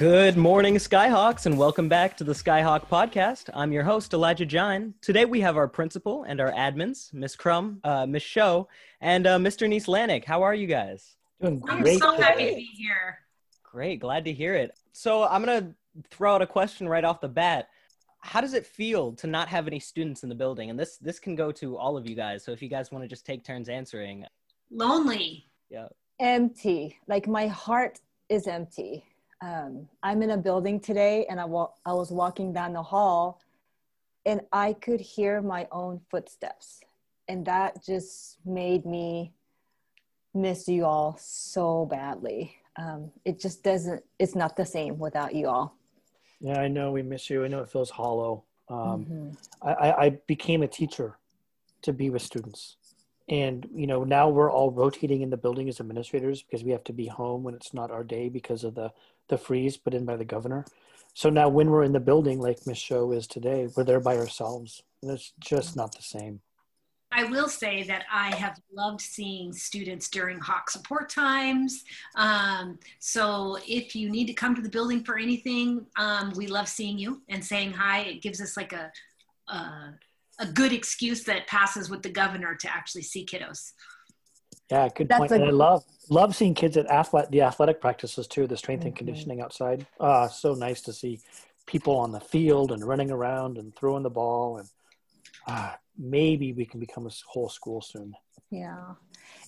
Good morning, Skyhawks, and welcome back to the Skyhawk Podcast. I'm your host, Elijah John. Today we have our principal and our admins, Miss Crum, uh, Miss Show, and uh, Mr. Nieslanik. How are you guys? Doing great. I'm so happy to be here. Great, glad to hear it. So I'm gonna throw out a question right off the bat. How does it feel to not have any students in the building? And this this can go to all of you guys. So if you guys want to just take turns answering. Lonely. Yeah. Empty. Like my heart is empty um, I'm in a building today and I, wa- I was walking down the hall and I could hear my own footsteps. And that just made me miss you all so badly. Um, it just doesn't, it's not the same without you all. Yeah, I know we miss you. I know it feels hollow. Um, mm-hmm. I, I became a teacher to be with students and you know now we're all rotating in the building as administrators because we have to be home when it's not our day because of the the freeze put in by the governor so now when we're in the building like miss show is today we're there by ourselves and it's just not the same I will say that I have loved seeing students during Hawk support times. Um, so if you need to come to the building for anything, um, we love seeing you and saying hi. It gives us like a, a a good excuse that passes with the governor to actually see kiddos. Yeah, good That's point. A- and I love love seeing kids at athletic the athletic practices too, the strength mm-hmm. and conditioning outside. Ah, so nice to see people on the field and running around and throwing the ball and ah, maybe we can become a whole school soon. Yeah.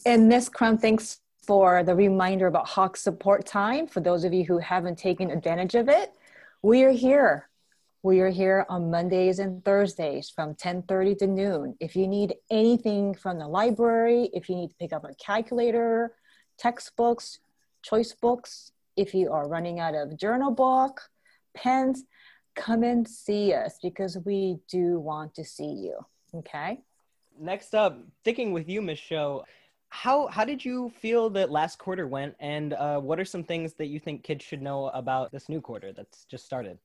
And Miss Crum, thanks for the reminder about Hawk support time. For those of you who haven't taken advantage of it, we are here we are here on Mondays and Thursdays from 10:30 to noon. If you need anything from the library, if you need to pick up a calculator, textbooks, choice books, if you are running out of journal book, pens, come and see us because we do want to see you. Okay? Next up, sticking with you, Miss Show, how how did you feel that last quarter went and uh, what are some things that you think kids should know about this new quarter that's just started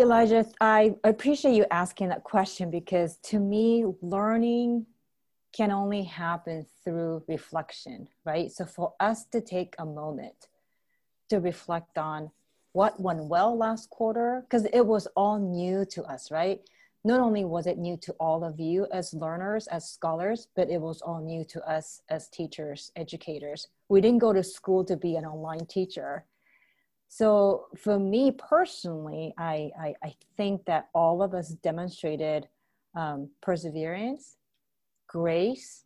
Elijah, I appreciate you asking that question because to me, learning can only happen through reflection, right? So for us to take a moment to reflect on what went well last quarter, because it was all new to us, right? Not only was it new to all of you as learners, as scholars, but it was all new to us as teachers, educators. We didn't go to school to be an online teacher so for me personally, I, I, I think that all of us demonstrated um, perseverance, grace,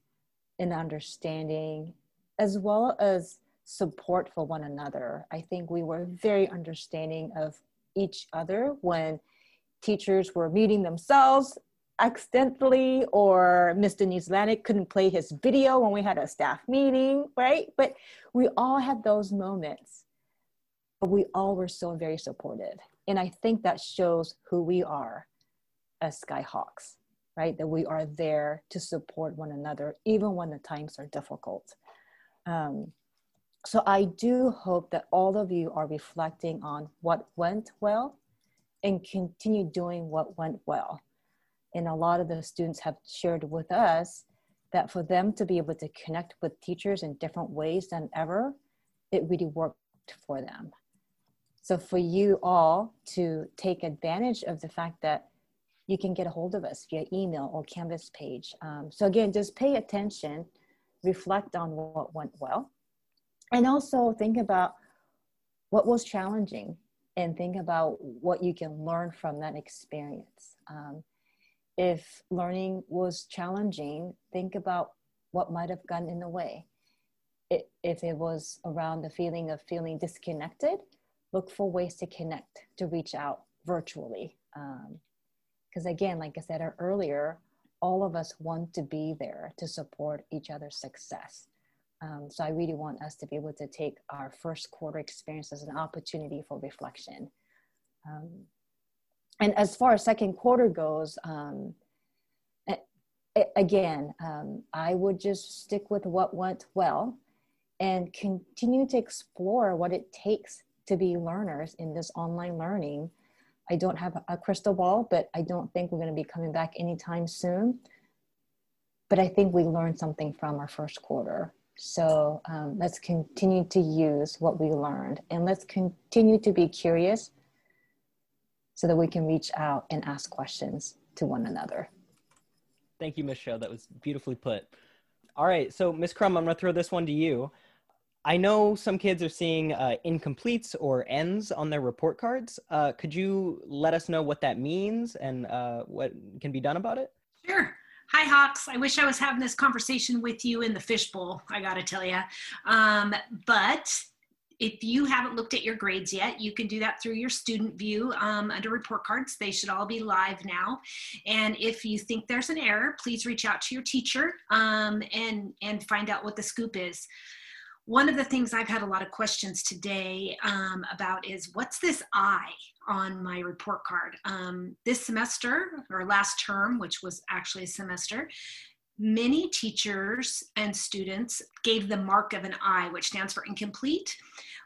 and understanding, as well as support for one another. I think we were very understanding of each other when teachers were meeting themselves accidentally or Mr. Nieslanik couldn't play his video when we had a staff meeting, right? But we all had those moments but we all were so very supportive. And I think that shows who we are as Skyhawks, right? That we are there to support one another, even when the times are difficult. Um, so I do hope that all of you are reflecting on what went well and continue doing what went well. And a lot of the students have shared with us that for them to be able to connect with teachers in different ways than ever, it really worked for them. So for you all to take advantage of the fact that you can get a hold of us via email or Canvas page. Um, so again, just pay attention, reflect on what went well, and also think about what was challenging and think about what you can learn from that experience. Um, if learning was challenging, think about what might have gotten in the way. It, if it was around the feeling of feeling disconnected, look for ways to connect, to reach out virtually. Because um, again, like I said earlier, all of us want to be there to support each other's success. Um, so I really want us to be able to take our first quarter experience as an opportunity for reflection. Um, and as far as second quarter goes, um, again, um, I would just stick with what went well and continue to explore what it takes to be learners in this online learning. I don't have a crystal ball, but I don't think we're going to be coming back anytime soon. But I think we learned something from our first quarter. So um, let's continue to use what we learned and let's continue to be curious so that we can reach out and ask questions to one another. Thank you, Michelle. That was beautifully put. All right, so Ms. Crum, I'm going to throw this one to you. I know some kids are seeing uh, incompletes or N's on their report cards. Uh, could you let us know what that means and uh, what can be done about it? Sure. Hi, Hawks. I wish I was having this conversation with you in the fishbowl, I got to tell you. Um, but if you haven't looked at your grades yet, you can do that through your student view um, under report cards. They should all be live now. And if you think there's an error, please reach out to your teacher um, and, and find out what the scoop is one of the things I've had a lot of questions today um, about is what's this I on my report card? Um, this semester or last term, which was actually a semester, many teachers and students gave the mark of an I, which stands for incomplete,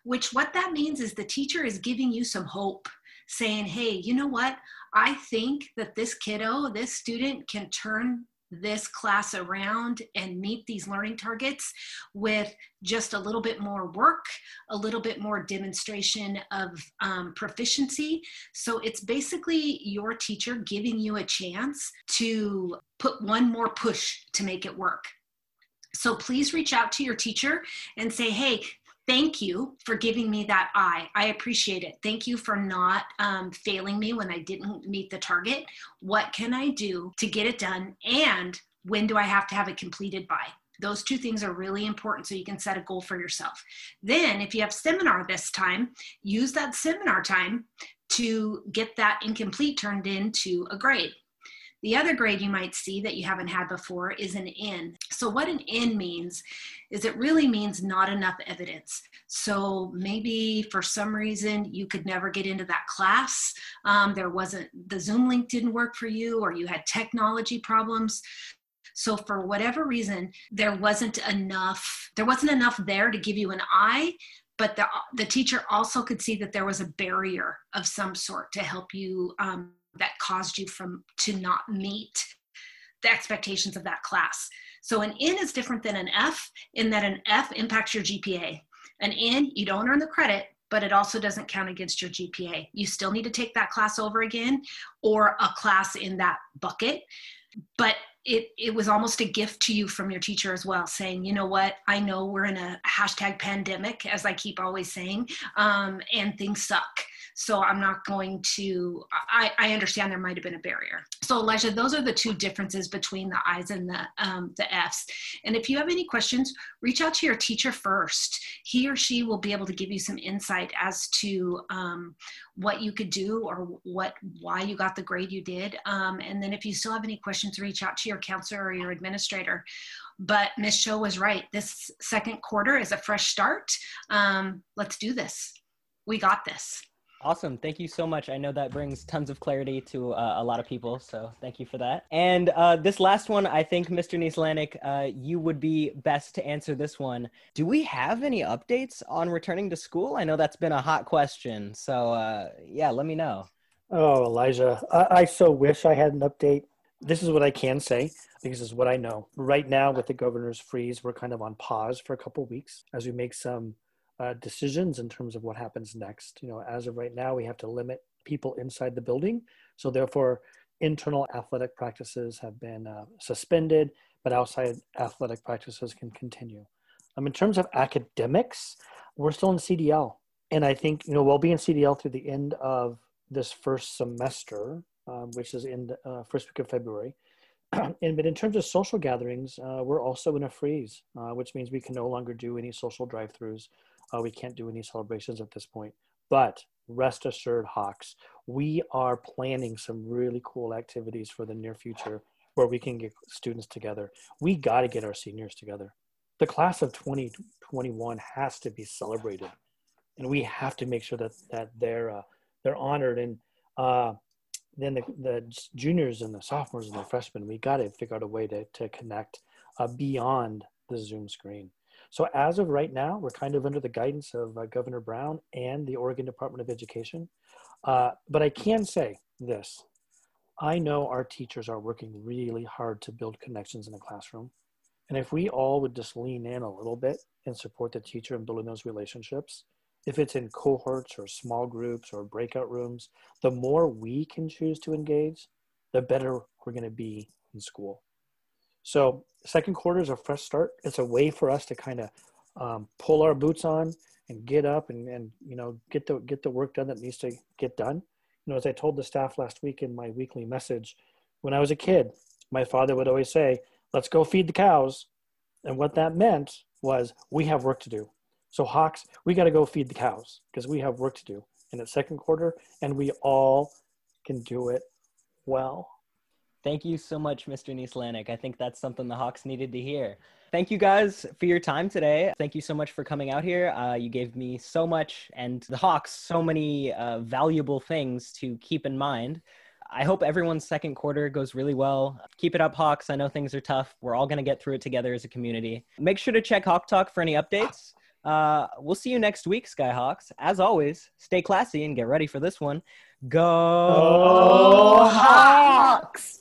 which what that means is the teacher is giving you some hope saying, hey, you know what? I think that this kiddo, this student can turn this class around and meet these learning targets with just a little bit more work, a little bit more demonstration of um, proficiency. So it's basically your teacher giving you a chance to put one more push to make it work. So please reach out to your teacher and say, hey, thank you for giving me that eye. I appreciate it. Thank you for not um, failing me when I didn't meet the target. What can I do to get it done? And when do I have to have it completed by? Those two things are really important so you can set a goal for yourself. Then, if you have seminar this time, use that seminar time to get that incomplete turned into a grade. The other grade you might see that you haven't had before is an N. So, what an N means is it really means not enough evidence. So, maybe for some reason you could never get into that class. Um, there wasn't, the Zoom link didn't work for you, or you had technology problems. So for whatever reason, there wasn't enough, there wasn't enough there to give you an I, but the, the teacher also could see that there was a barrier of some sort to help you um, that caused you from to not meet the expectations of that class. So an N is different than an F in that an F impacts your GPA. An N, you don't earn the credit, but it also doesn't count against your GPA. You still need to take that class over again or a class in that bucket. But it, it was almost a gift to you from your teacher as well, saying, you know what, I know we're in a hashtag pandemic, as I keep always saying, um, and things suck. So I'm not going to, I, I understand there might have been a barrier. So Elijah, those are the two differences between the I's and the, um, the F's. And if you have any questions, reach out to your teacher first. He or she will be able to give you some insight as to um, what you could do or what, why you got the grade you did. Um, and then if you still have any questions, reach out to your counselor or your administrator. But Miss Show was right. This second quarter is a fresh start. Um, let's do this. We got this. Awesome. Thank you so much. I know that brings tons of clarity to uh, a lot of people. So thank you for that. And uh, this last one, I think, Mr. Nieslanik, uh, you would be best to answer this one. Do we have any updates on returning to school? I know that's been a hot question. So uh, yeah, let me know. Oh, Elijah, I, I so wish I had an update. This is what I can say. This is what I know. Right now, with the governor's freeze, we're kind of on pause for a couple weeks as we make some uh, decisions in terms of what happens next. You know, as of right now, we have to limit people inside the building. So therefore, internal athletic practices have been uh, suspended, but outside athletic practices can continue. Um, in terms of academics, we're still in CDL. And I think, you know, we'll be in CDL through the end of this first semester, um, which is in the uh, first week of February. and but in terms of social gatherings, uh, we're also in a freeze, uh, which means we can no longer do any social drive-throughs uh, we can't do any celebrations at this point. But rest assured, Hawks, we are planning some really cool activities for the near future where we can get students together. We got to get our seniors together. The class of 2021 has to be celebrated, and we have to make sure that that they're uh, they're honored. And uh, then the, the juniors and the sophomores and the freshmen, we got to figure out a way to to connect uh, beyond the Zoom screen. So as of right now, we're kind of under the guidance of uh, Governor Brown and the Oregon Department of Education. Uh, but I can say this. I know our teachers are working really hard to build connections in the classroom. And if we all would just lean in a little bit and support the teacher in building those relationships, if it's in cohorts or small groups or breakout rooms, the more we can choose to engage, the better we're going to be in school. So, second quarter is a fresh start. It's a way for us to kind of um, pull our boots on and get up and, and you know get the get the work done that needs to get done. You know, as I told the staff last week in my weekly message, when I was a kid, my father would always say, "Let's go feed the cows," and what that meant was we have work to do. So Hawks, we got to go feed the cows because we have work to do in the second quarter, and we all can do it well. Thank you so much, Mr. Nieslanik. I think that's something the Hawks needed to hear. Thank you guys for your time today. Thank you so much for coming out here. Uh, you gave me so much and the Hawks so many uh, valuable things to keep in mind. I hope everyone's second quarter goes really well. Keep it up, Hawks. I know things are tough. We're all going to get through it together as a community. Make sure to check Hawk Talk for any updates. Uh, we'll see you next week, Skyhawks. As always, stay classy and get ready for this one. Go, Go Hawks!